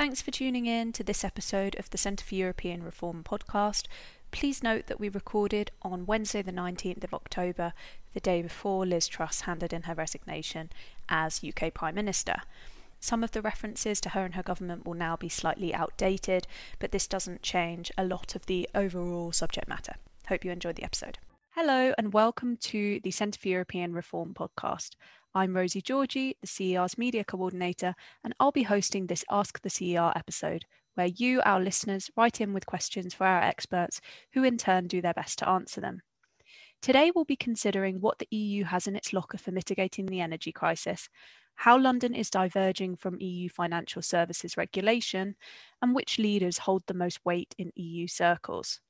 Thanks for tuning in to this episode of the Centre for European Reform podcast. Please note that we recorded on Wednesday, the 19th of October, the day before Liz Truss handed in her resignation as UK Prime Minister. Some of the references to her and her government will now be slightly outdated, but this doesn't change a lot of the overall subject matter. Hope you enjoyed the episode. Hello, and welcome to the Centre for European Reform podcast. I'm Rosie Georgie, the CER's media coordinator, and I'll be hosting this Ask the CER episode, where you, our listeners, write in with questions for our experts, who in turn do their best to answer them. Today, we'll be considering what the EU has in its locker for mitigating the energy crisis, how London is diverging from EU financial services regulation, and which leaders hold the most weight in EU circles.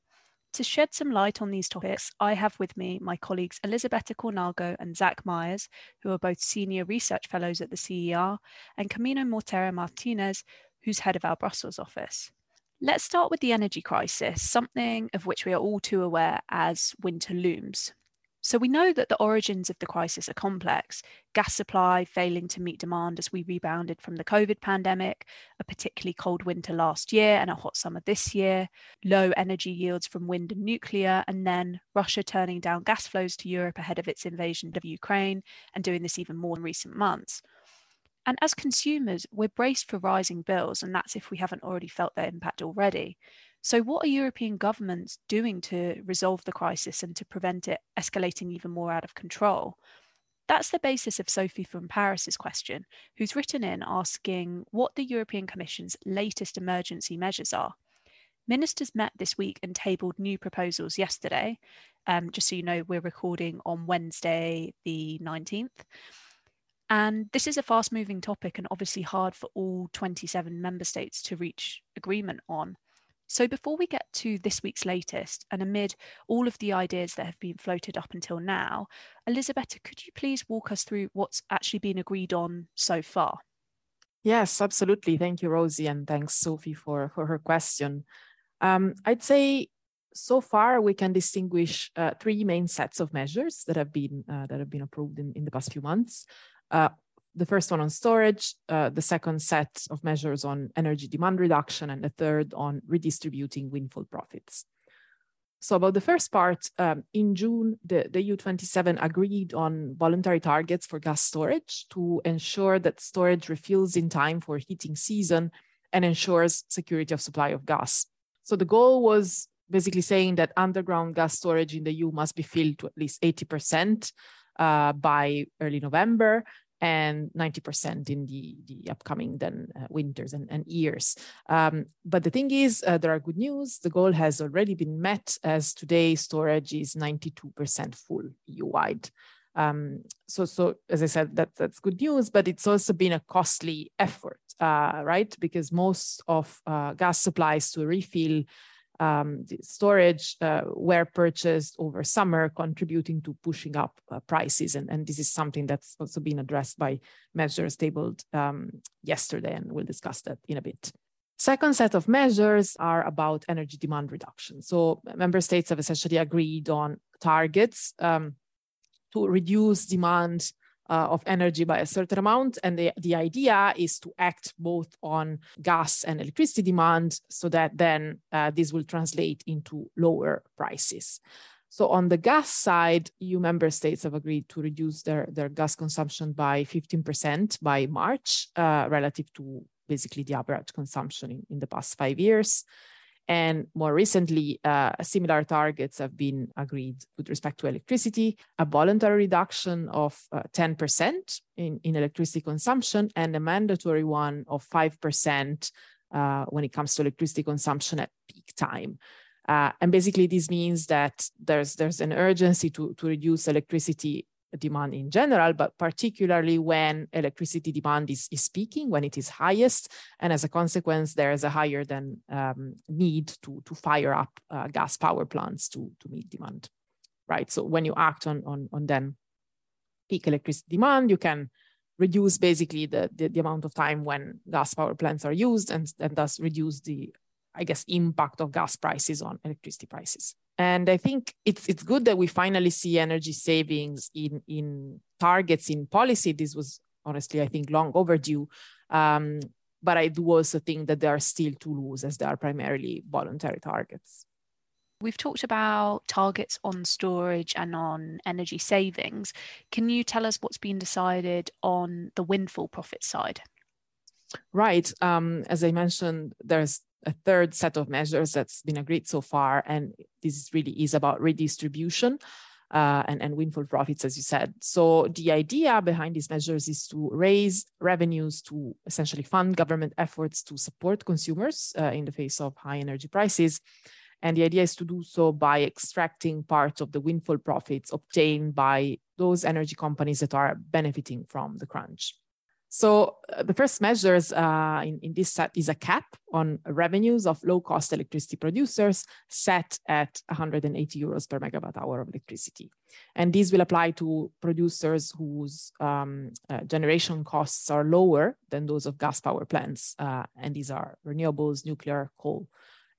To shed some light on these topics, I have with me my colleagues Elisabetta Cornago and Zach Myers, who are both senior research fellows at the CER, and Camino Mortera Martinez, who's head of our Brussels office. Let's start with the energy crisis, something of which we are all too aware as winter looms. So we know that the origins of the crisis are complex gas supply failing to meet demand as we rebounded from the COVID pandemic, a particularly cold winter last year and a hot summer this year, low energy yields from wind and nuclear, and then Russia turning down gas flows to Europe ahead of its invasion of Ukraine and doing this even more in recent months. And as consumers, we're braced for rising bills, and that's if we haven't already felt their impact already. So, what are European governments doing to resolve the crisis and to prevent it escalating even more out of control? That's the basis of Sophie from Paris's question, who's written in asking what the European Commission's latest emergency measures are. Ministers met this week and tabled new proposals yesterday. Um, just so you know, we're recording on Wednesday, the 19th. And this is a fast moving topic and obviously hard for all 27 member states to reach agreement on. So, before we get to this week's latest, and amid all of the ideas that have been floated up until now, Elisabetta, could you please walk us through what's actually been agreed on so far? Yes, absolutely. Thank you, Rosie, and thanks, Sophie, for, for her question. Um, I'd say so far we can distinguish uh, three main sets of measures that have been uh, that have been approved in, in the past few months. Uh, the first one on storage, uh, the second set of measures on energy demand reduction, and the third on redistributing windfall profits. So about the first part, um, in June, the, the EU27 agreed on voluntary targets for gas storage to ensure that storage refills in time for heating season and ensures security of supply of gas. So the goal was basically saying that underground gas storage in the EU must be filled to at least 80% uh, by early November and 90% in the, the upcoming then uh, winters and, and years. Um, but the thing is, uh, there are good news. The goal has already been met as today storage is 92% full EU-wide. Um, so, so as I said, that, that's good news, but it's also been a costly effort, uh, right? Because most of uh, gas supplies to refill um, storage uh, were purchased over summer, contributing to pushing up uh, prices. And, and this is something that's also been addressed by measures tabled um, yesterday, and we'll discuss that in a bit. Second set of measures are about energy demand reduction. So member states have essentially agreed on targets um, to reduce demand uh, of energy by a certain amount. And the, the idea is to act both on gas and electricity demand so that then uh, this will translate into lower prices. So on the gas side, EU member states have agreed to reduce their, their gas consumption by 15% by March uh, relative to basically the average consumption in, in the past five years. And more recently, uh, similar targets have been agreed with respect to electricity, a voluntary reduction of uh, 10% in, in electricity consumption, and a mandatory one of 5% uh, when it comes to electricity consumption at peak time. Uh, and basically, this means that there's, there's an urgency to, to reduce electricity demand in general, but particularly when electricity demand is, is peaking, when it is highest. And as a consequence, there is a higher than um, need to, to fire up uh, gas power plants to, to meet demand, right? So when you act on, on, on then peak electricity demand, you can reduce basically the, the, the amount of time when gas power plants are used and, and thus reduce the, I guess, impact of gas prices on electricity prices. And I think it's it's good that we finally see energy savings in in targets in policy. This was honestly, I think, long overdue. Um, but I do also think that they are still too loose as they are primarily voluntary targets. We've talked about targets on storage and on energy savings. Can you tell us what's been decided on the windfall profit side? Right. Um, as I mentioned, there's a third set of measures that's been agreed so far, and this really is about redistribution. Uh, and, and windfall profits, as you said. So the idea behind these measures is to raise revenues to essentially fund government efforts to support consumers uh, in the face of high energy prices. And the idea is to do so by extracting part of the windfall profits obtained by those energy companies that are benefiting from the crunch. So uh, the first measures uh, in, in this set is a cap on revenues of low-cost electricity producers set at 180 euros per megawatt hour of electricity. And these will apply to producers whose um, uh, generation costs are lower than those of gas power plants. Uh, and these are renewables, nuclear, coal,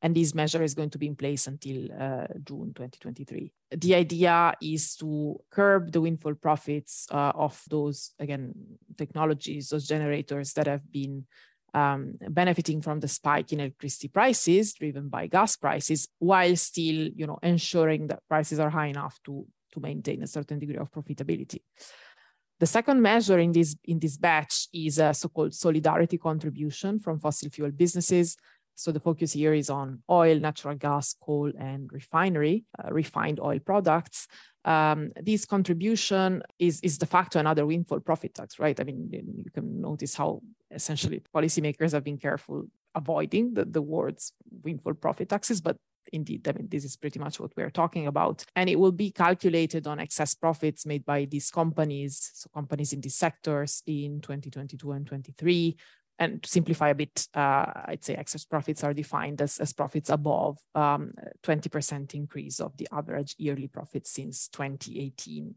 and this measure is going to be in place until uh, June 2023. The idea is to curb the windfall profits uh, of those, again, technologies, those generators that have been um, benefiting from the spike in electricity prices driven by gas prices, while still, you know, ensuring that prices are high enough to, to maintain a certain degree of profitability. The second measure in this, in this batch is a so-called solidarity contribution from fossil fuel businesses so the focus here is on oil, natural gas, coal, and refinery, uh, refined oil products. Um, this contribution is, is de facto another windfall profit tax, right? I mean, you can notice how essentially policymakers have been careful avoiding the, the words windfall profit taxes, but indeed, I mean, this is pretty much what we're talking about. And it will be calculated on excess profits made by these companies, so companies in these sectors in 2022 and 23, and to simplify a bit, uh, I'd say excess profits are defined as, as profits above um, 20% increase of the average yearly profit since 2018.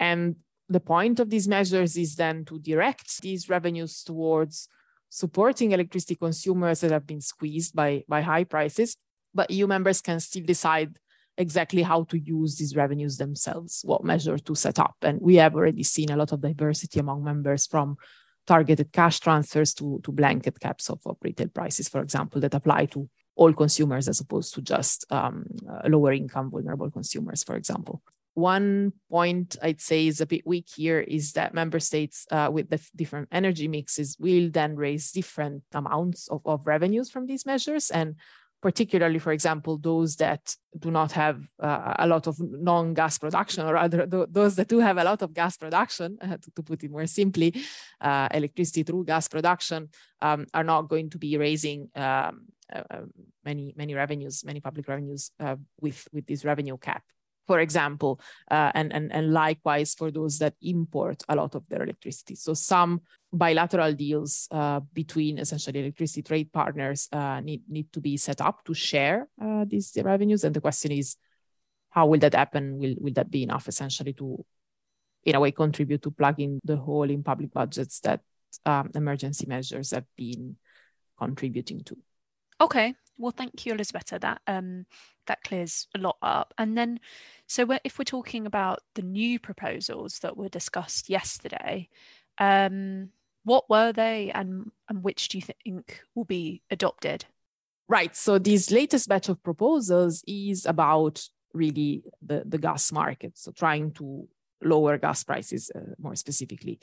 And the point of these measures is then to direct these revenues towards supporting electricity consumers that have been squeezed by, by high prices, but EU members can still decide exactly how to use these revenues themselves, what measure to set up. And we have already seen a lot of diversity among members from targeted cash transfers to, to blanket caps of, of retail prices, for example, that apply to all consumers as opposed to just um, uh, lower income vulnerable consumers, for example. One point I'd say is a bit weak here is that member states uh, with the different energy mixes will then raise different amounts of, of revenues from these measures. And particularly, for example, those that do not have uh, a lot of non-gas production, or rather th- those that do have a lot of gas production, uh, to, to, put it more simply, uh, electricity through gas production, um, are not going to be raising um, uh, uh, many many revenues, many public revenues uh, with with this revenue cap for example, uh, and, and, and likewise for those that import a lot of their electricity. So some bilateral deals uh, between essentially electricity trade partners uh, need, need to be set up to share uh, these revenues. And the question is, how will that happen? Will, will that be enough essentially to, in a way, contribute to plugging the hole in public budgets that um, emergency measures have been contributing to? Okay, well, thank you, Elisabetta. That um, that clears a lot up. And then, so if we're talking about the new proposals that were discussed yesterday, um, what were they, and and which do you think will be adopted? Right. So this latest batch of proposals is about really the the gas market. So trying to lower gas prices uh, more specifically.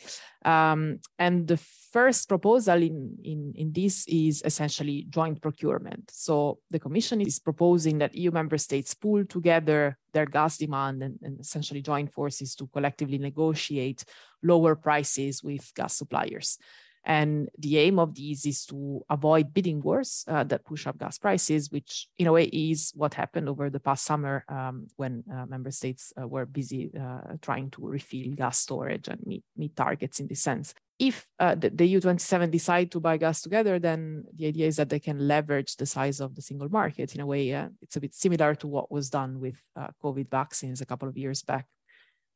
Um, and the first proposal in, in, in this is essentially joint procurement. So the Commission is proposing that EU member states pool together their gas demand and, and essentially join forces to collectively negotiate lower prices with gas suppliers. And the aim of these is to avoid bidding wars uh, that push up gas prices, which in a way is what happened over the past summer um, when uh, member states uh, were busy uh, trying to refill gas storage and meet, meet targets in this sense. If uh, the, the EU27 decide to buy gas together, then the idea is that they can leverage the size of the single market in a way. Uh, it's a bit similar to what was done with COVID vaccines a couple of years back.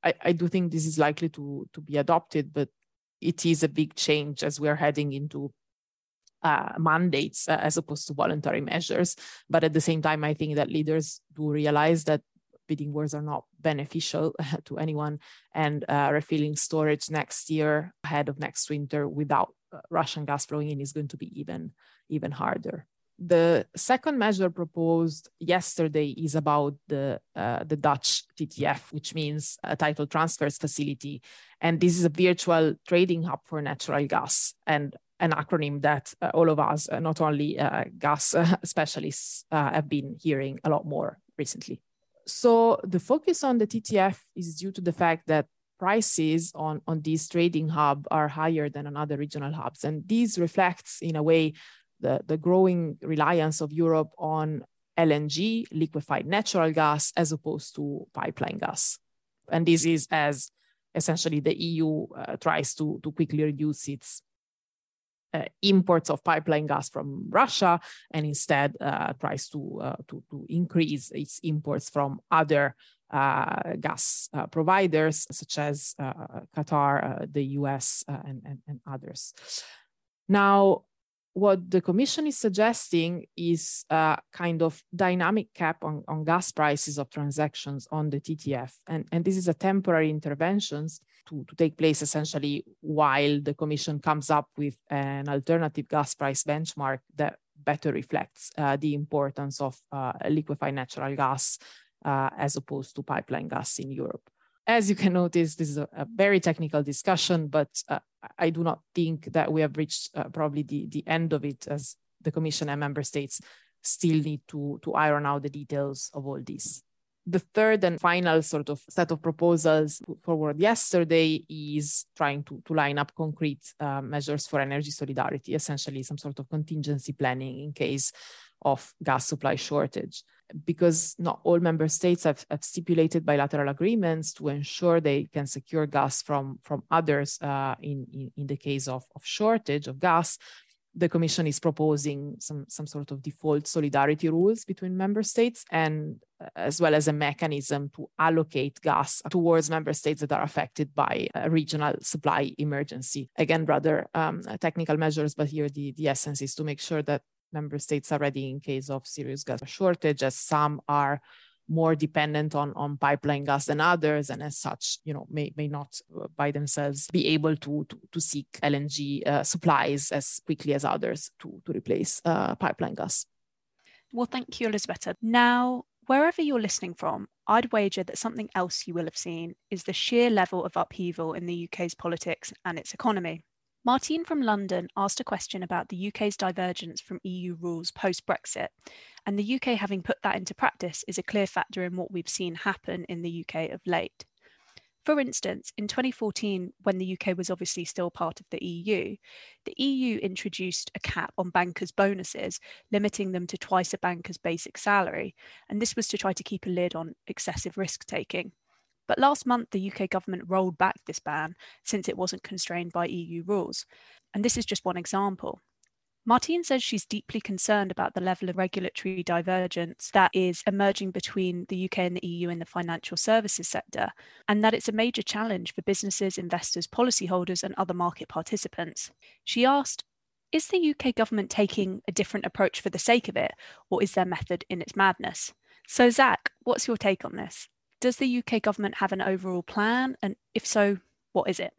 I, I do think this is likely to, to be adopted, but it is a big change as we're heading into uh, mandates uh, as opposed to voluntary measures. But at the same time, I think that leaders do realize that bidding wars are not beneficial to anyone, and uh, refilling storage next year ahead of next winter without uh, Russian gas flowing in is going to be even even harder. The second measure proposed yesterday is about the, uh, the Dutch TTF, which means a title transfers facility. And this is a virtual trading hub for natural gas and an acronym that uh, all of us, uh, not only uh, gas specialists, uh, have been hearing a lot more recently. So the focus on the TTF is due to the fact that prices on, on this trading hub are higher than on other regional hubs. And this reflects, in a way, the, the growing reliance of Europe on LNG, liquefied natural gas, as opposed to pipeline gas. And this is as essentially the EU uh, tries to, to quickly reduce its uh, imports of pipeline gas from Russia and instead uh, tries to, uh, to, to, increase its imports from other uh, gas uh, providers, such as Qatar, the US, and, and, and others. Now, what the commission is suggesting is a kind of dynamic cap on, on gas prices of transactions on the TTF. And, and this is a temporary intervention to, to take place essentially while the commission comes up with an alternative gas price benchmark that better reflects uh, the importance of uh, liquefied natural gas uh, as opposed to pipeline gas in Europe as you can notice, this is a, a very technical discussion, but uh, I do not think that we have reached uh, probably the, the end of it as the Commission and member states still need to, to iron out the details of all this. The third and final sort of set of proposals put forward yesterday is trying to, to line up concrete uh, measures for energy solidarity, essentially some sort of contingency planning in case of gas supply shortage because not all member states have, have, stipulated bilateral agreements to ensure they can secure gas from, from others uh, in, in, in, the case of, of shortage of gas. The Commission is proposing some, some sort of default solidarity rules between member states and as well as a mechanism to allocate gas towards member states that are affected by a regional supply emergency. Again, rather um, technical measures, but here the, the essence is to make sure that member states already in case of serious gas shortage, as some are more dependent on, on pipeline gas than others, and as such, you know, may, may not uh, by themselves be able to, to, to seek LNG uh, supplies as quickly as others to, to replace uh, pipeline gas. Well, thank you, Elisabetta. Now, wherever you're listening from, I'd wager that something else you will have seen is the sheer level of upheaval in the UK's politics and its economy. Martine from London asked a question about the UK's divergence from EU rules post Brexit, and the UK having put that into practice is a clear factor in what we've seen happen in the UK of late. For instance, in 2014, when the UK was obviously still part of the EU, the EU introduced a cap on bankers' bonuses, limiting them to twice a banker's basic salary, and this was to try to keep a lid on excessive risk taking. But last month, the UK government rolled back this ban since it wasn't constrained by EU rules. And this is just one example. Martine says she's deeply concerned about the level of regulatory divergence that is emerging between the UK and the EU in the financial services sector, and that it's a major challenge for businesses, investors, policyholders, and other market participants. She asked, Is the UK government taking a different approach for the sake of it, or is there method in its madness? So, Zach, what's your take on this? Does the UK government have an overall plan? And if so, what is it?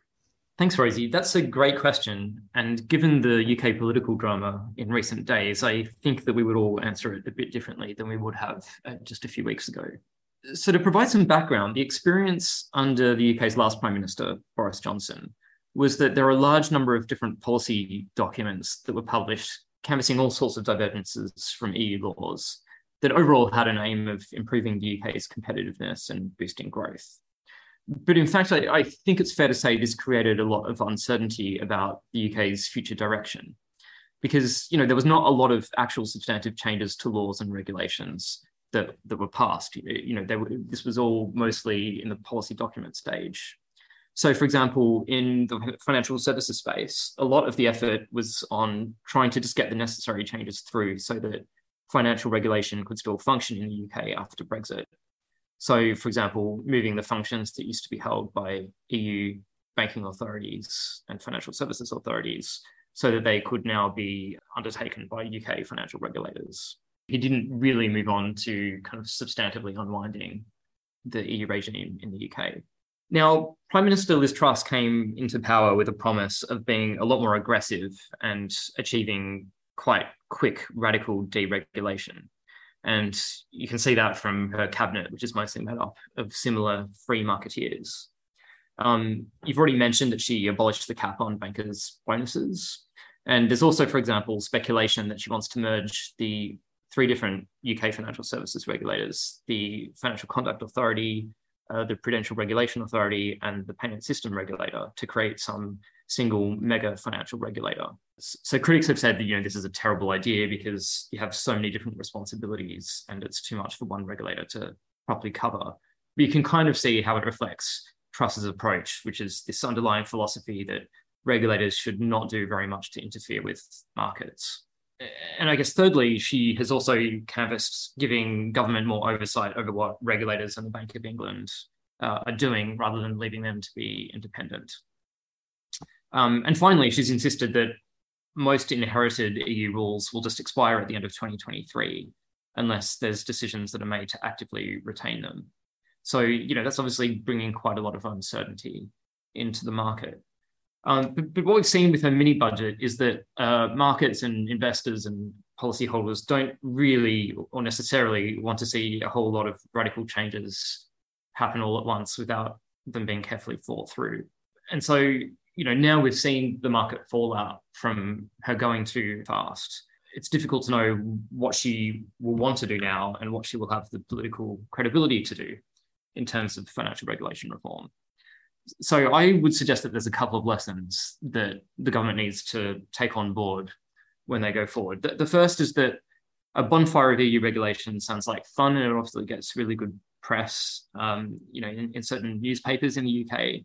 Thanks, Rosie. That's a great question. And given the UK political drama in recent days, I think that we would all answer it a bit differently than we would have uh, just a few weeks ago. So, to provide some background, the experience under the UK's last Prime Minister, Boris Johnson, was that there are a large number of different policy documents that were published canvassing all sorts of divergences from EU laws that overall had an aim of improving the UK's competitiveness and boosting growth. But in fact, I, I, think it's fair to say this created a lot of uncertainty about the UK's future direction, because you know there was not a lot of actual substantive changes to laws and regulations that that were passed. You know, were, this was all mostly in the policy document stage. So, for example, in the financial services space, a lot of the effort was on trying to just get the necessary changes through so that financial regulation could still function in the UK after Brexit. So, for example, moving the functions that used to be held by EU banking authorities and financial services authorities so that they could now be undertaken by UK financial regulators. He didn't really move on to kind of substantively unwinding the EU regime in the UK. Now, Prime Minister Liz Truss came into power with a promise of being a lot more aggressive and achieving quite quick, radical deregulation. And you can see that from her cabinet, which is mostly made up of similar free marketeers. Um, you've already mentioned that she abolished the cap on bankers' bonuses. And there's also, for example, speculation that she wants to merge the three different UK financial services regulators the Financial Conduct Authority, uh, the Prudential Regulation Authority and the Payment System Regulator to create some single mega financial regulator. So critics have said that you know this is a terrible idea because you have so many different responsibilities and it's too much for one regulator to properly cover. But you can kind of see how it reflects Truss's approach, which is this underlying philosophy that regulators should not do very much to interfere with markets and I guess thirdly, she has also canvassed giving government more oversight over what regulators and the Bank of England uh, are doing rather than leaving them to be independent. Um, and finally, she's insisted that most inherited EU rules will just expire at the end of 2023 unless there's decisions that are made to actively retain them. So, you know, that's obviously bringing quite a lot of uncertainty into the market. Um, but, but, what we've seen with her mini budget is that uh, markets and investors and policyholders don't really or necessarily want to see a whole lot of radical changes happen all at once without them being carefully thought through. And so, you know, now we've seen the market fall out from her going too fast. It's difficult to know what she will want to do now and what she will have the political credibility to do in terms of financial regulation reform so I would suggest that there's a couple of lessons that the government needs to take on board when they go forward. The, the first is that a bonfire of EU regulation sounds like fun and it obviously gets really good press, um, you know, in, in certain newspapers in the UK.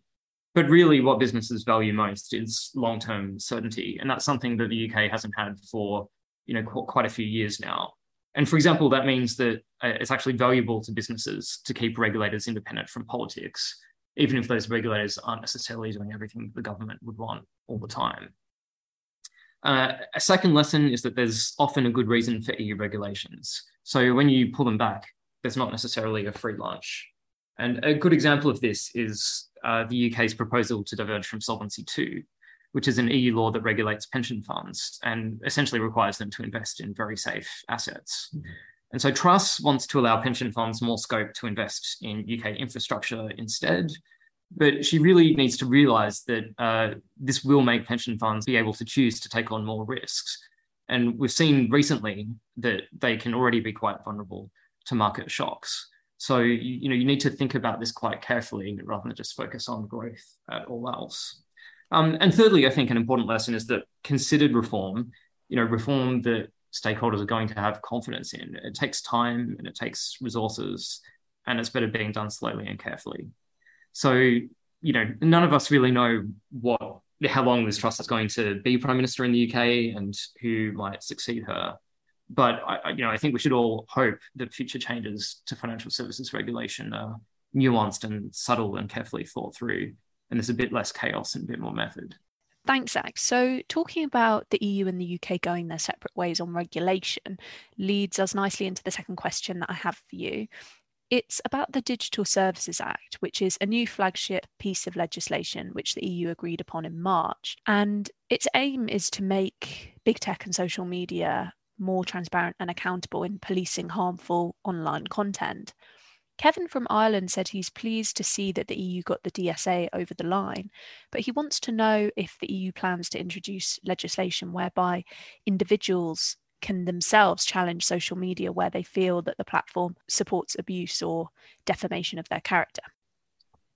But really, what businesses value most is long-term certainty, and that's something that the UK hasn't had for you know qu- quite a few years now. And for example, that means that uh, it's actually valuable to businesses to keep regulators independent from politics even if those regulators aren't necessarily doing everything the government would want all the time. Uh, a second lesson is that there's often a good reason for EU regulations. So when you pull them back, there's not necessarily a free lunch. And a good example of this is uh, the UK's proposal to diverge from Solvency II, which is an EU law that regulates pension funds and essentially requires them to invest in very safe assets. Mm-hmm. And so Truss wants to allow pension funds more scope to invest in UK infrastructure instead. But she really needs to realize that uh, this will make pension funds be able to choose to take on more risks. And we've seen recently that they can already be quite vulnerable to market shocks. So you, you know you need to think about this quite carefully rather than just focus on growth at all else. Um, and thirdly, I think an important lesson is that considered reform, you know, reform that stakeholders are going to have confidence in. It takes time and it takes resources, and it's better being done slowly and carefully. So, you know, none of us really know what how long Liz Truss is going to be prime minister in the UK and who might succeed her. But I, you know, I think we should all hope that future changes to financial services regulation are nuanced and subtle and carefully thought through, and there's a bit less chaos and a bit more method. Thanks, Zach. So, talking about the EU and the UK going their separate ways on regulation leads us nicely into the second question that I have for you. It's about the Digital Services Act, which is a new flagship piece of legislation which the EU agreed upon in March. And its aim is to make big tech and social media more transparent and accountable in policing harmful online content. Kevin from Ireland said he's pleased to see that the EU got the DSA over the line, but he wants to know if the EU plans to introduce legislation whereby individuals can themselves challenge social media where they feel that the platform supports abuse or defamation of their character.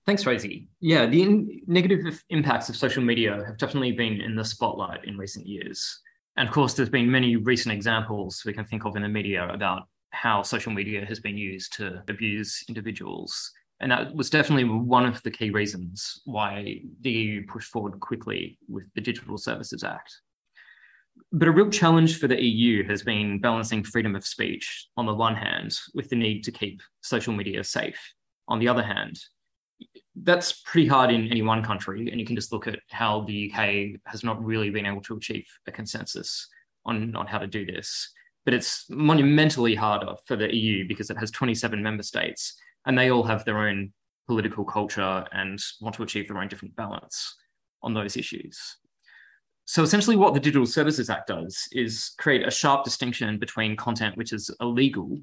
Thanks, Rosie. Yeah, the in- negative impacts of social media have definitely been in the spotlight in recent years. And of course, there's been many recent examples we can think of in the media about how social media has been used to abuse individuals. And that was definitely one of the key reasons why the EU pushed forward quickly with the Digital Services Act. But a real challenge for the EU has been balancing freedom of speech on the one hand with the need to keep social media safe on the other hand. That's pretty hard in any one country, and you can just look at how the UK has not really been able to achieve a consensus on, on how to do this. But it's monumentally harder for the EU because it has 27 member states, and they all have their own political culture and want to achieve their own different balance on those issues. So essentially what the Digital Services Act does is create a sharp distinction between content which is illegal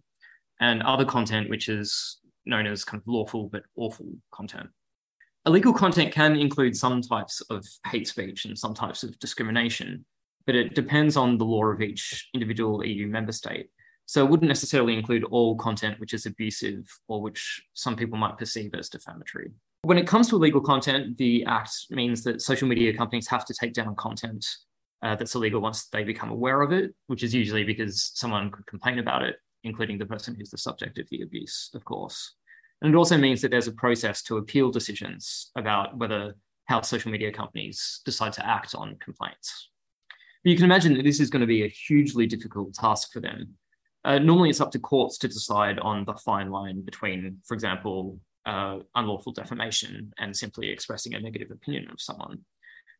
and other content which is known as kind of lawful but awful content. Illegal content can include some types of hate speech and some types of discrimination, but it depends on the law of each individual EU member state. So it wouldn't necessarily include all content which is abusive or which some people might perceive as defamatory. When it comes to illegal content, the Act means that social media companies have to take down content uh, that's illegal once they become aware of it, which is usually because someone could complain about it, including the person who's the subject of the abuse, of course. And it also means that there's a process to appeal decisions about whether how social media companies decide to act on complaints. But you can imagine that this is going to be a hugely difficult task for them. Uh, normally, it's up to courts to decide on the fine line between, for example, uh, unlawful defamation and simply expressing a negative opinion of someone.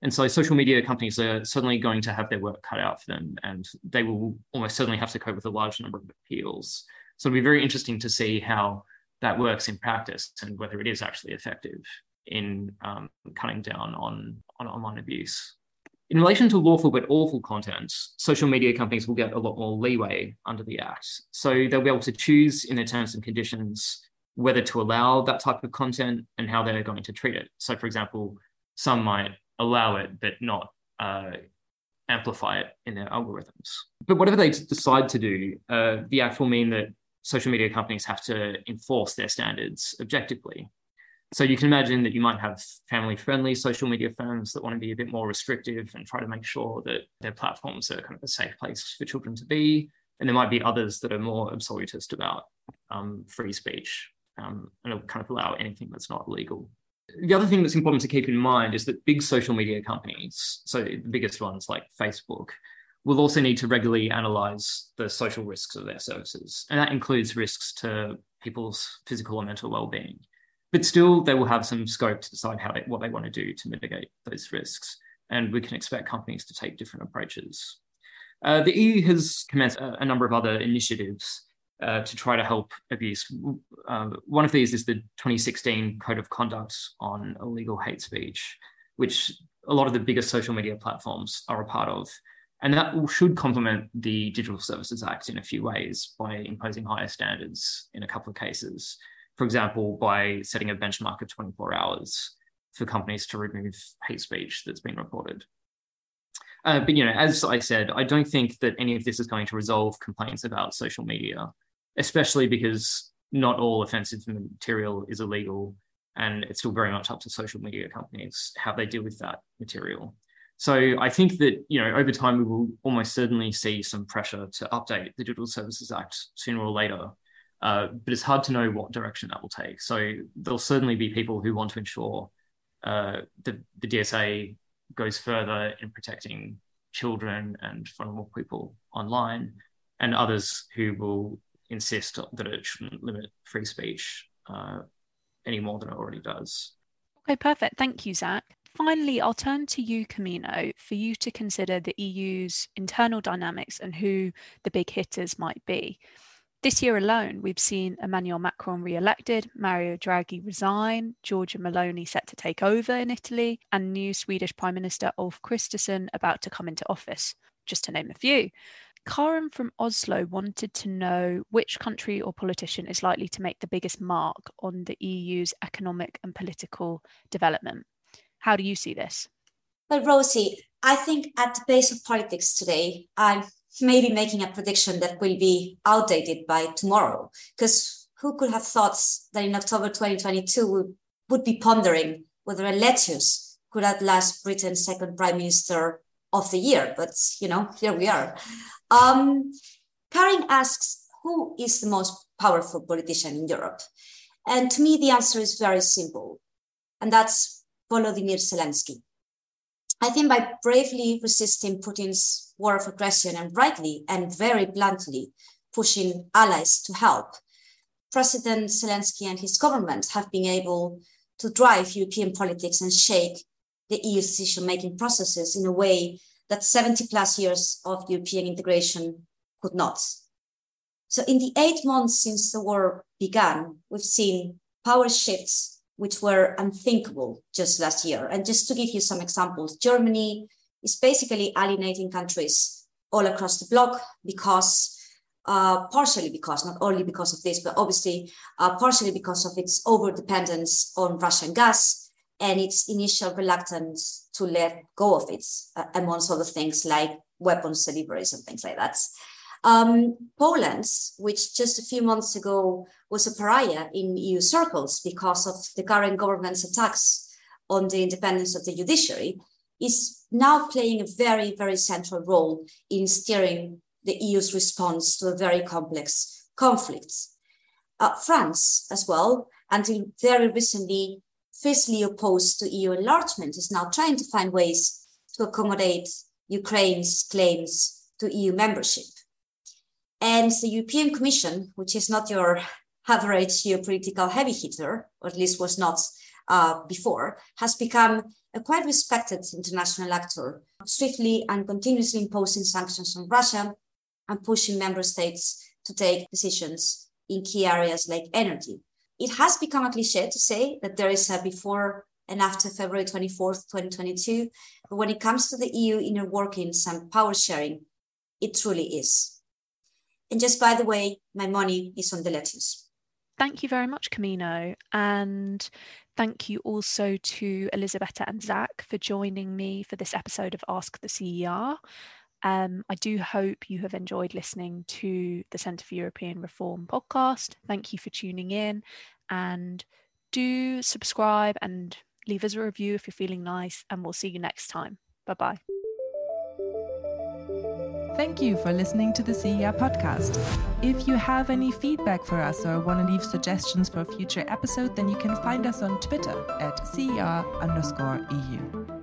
And so social media companies are certainly going to have their work cut out for them, and they will almost certainly have to cope with a large number of appeals. So it'll be very interesting to see how that works in practice and whether it is actually effective in um, cutting down on, on online abuse. In relation to lawful but awful content, social media companies will get a lot more leeway under the Act. So they'll be able to choose in their terms and conditions whether to allow that type of content and how they're going to treat it. So, for example, some might allow it but not uh, amplify it in their algorithms. But whatever they decide to do, uh, the act will mean that social media companies have to enforce their standards objectively. So you can imagine that you might have family friendly social media firms that want to be a bit more restrictive and try to make sure that their platforms are kind of a safe place for children to be. And there might be others that are more absolutist about um, free speech um, and kind of allow anything that's not legal. The other thing that's important to keep in mind is that big social media companies, so the biggest ones like Facebook, will also need to regularly analyze the social risks of their services. And that includes risks to people's physical and mental well-being. But still, they will have some scope to decide how they, what they want to do to mitigate those risks. And we can expect companies to take different approaches. Uh, the EU has commenced a, a number of other initiatives uh, to try to help abuse. Uh, one of these is the 2016 Code of Conduct on illegal hate speech, which a lot of the biggest social media platforms are a part of. And that should complement the Digital Services Act in a few ways by imposing higher standards in a couple of cases. For example, by setting a benchmark of 24 hours for companies to remove hate speech that's been reported. Uh, but you know, as I said, I don't think that any of this is going to resolve complaints about social media especially because not all offensive material is illegal and it's still very much up to social media companies how they deal with that material. So I think that you know over time we will almost certainly see some pressure to update the Digital Services Act sooner or later, uh, but it's hard to know what direction that will take. So there'll certainly be people who want to ensure uh, the, the DSA goes further in protecting children and vulnerable people online, and others who will insist that it shouldn't limit free speech uh, any more than it already does. Okay, perfect. Thank you, Zach. Finally, I'll turn to you, Camino, for you to consider the EU's internal dynamics and who the big hitters might be. This year alone, we've seen Emmanuel Macron re elected, Mario Draghi resign, Giorgia Meloni set to take over in Italy, and new Swedish Prime Minister Ulf Kristersson about to come into office, just to name a few. Karen from Oslo wanted to know which country or politician is likely to make the biggest mark on the EU's economic and political development. How do you see this? Well, Rosie, I think at the base of politics today, I'm maybe making a prediction that will be outdated by tomorrow. Because who could have thought that in October 2022 we would be pondering whether a lettuce could outlast Britain's second prime minister of the year. But, you know, here we are. Um, Karin asks, who is the most powerful politician in Europe? And to me, the answer is very simple, and that's Volodymyr Zelensky. I think by bravely resisting Putin's war of aggression and rightly and very bluntly pushing allies to help, President Zelensky and his government have been able to drive European politics and shake the EU decision making processes in a way that 70 plus years of European integration could not. So, in the eight months since the war began, we've seen power shifts which were unthinkable just last year. And just to give you some examples, Germany is basically alienating countries all across the bloc because, uh, partially because, not only because of this, but obviously uh, partially because of its over dependence on Russian gas and its initial reluctance to let go of it, uh, amongst other things like weapons deliveries and things like that. Um, Poland, which just a few months ago was a pariah in EU circles because of the current government's attacks on the independence of the judiciary, is now playing a very, very central role in steering the EU's response to a very complex conflict. Uh, France, as well, until very recently fiercely opposed to EU enlargement, is now trying to find ways to accommodate Ukraine's claims to EU membership. And the European Commission, which is not your average geopolitical heavy hitter, or at least was not uh, before, has become a quite respected international actor, swiftly and continuously imposing sanctions on Russia and pushing member states to take decisions in key areas like energy. It has become a cliche to say that there is a before and after February 24th, 2022. But when it comes to the EU inner workings and power sharing, it truly is. And just by the way, my money is on the lettuce. Thank you very much, Camino. And thank you also to Elisabetta and Zach for joining me for this episode of Ask the CER. Um, I do hope you have enjoyed listening to the Centre for European Reform podcast. Thank you for tuning in and do subscribe and leave us a review if you're feeling nice. And we'll see you next time. Bye bye. Thank you for listening to the CER podcast. If you have any feedback for us or want to leave suggestions for a future episode, then you can find us on Twitter at CER underscore EU.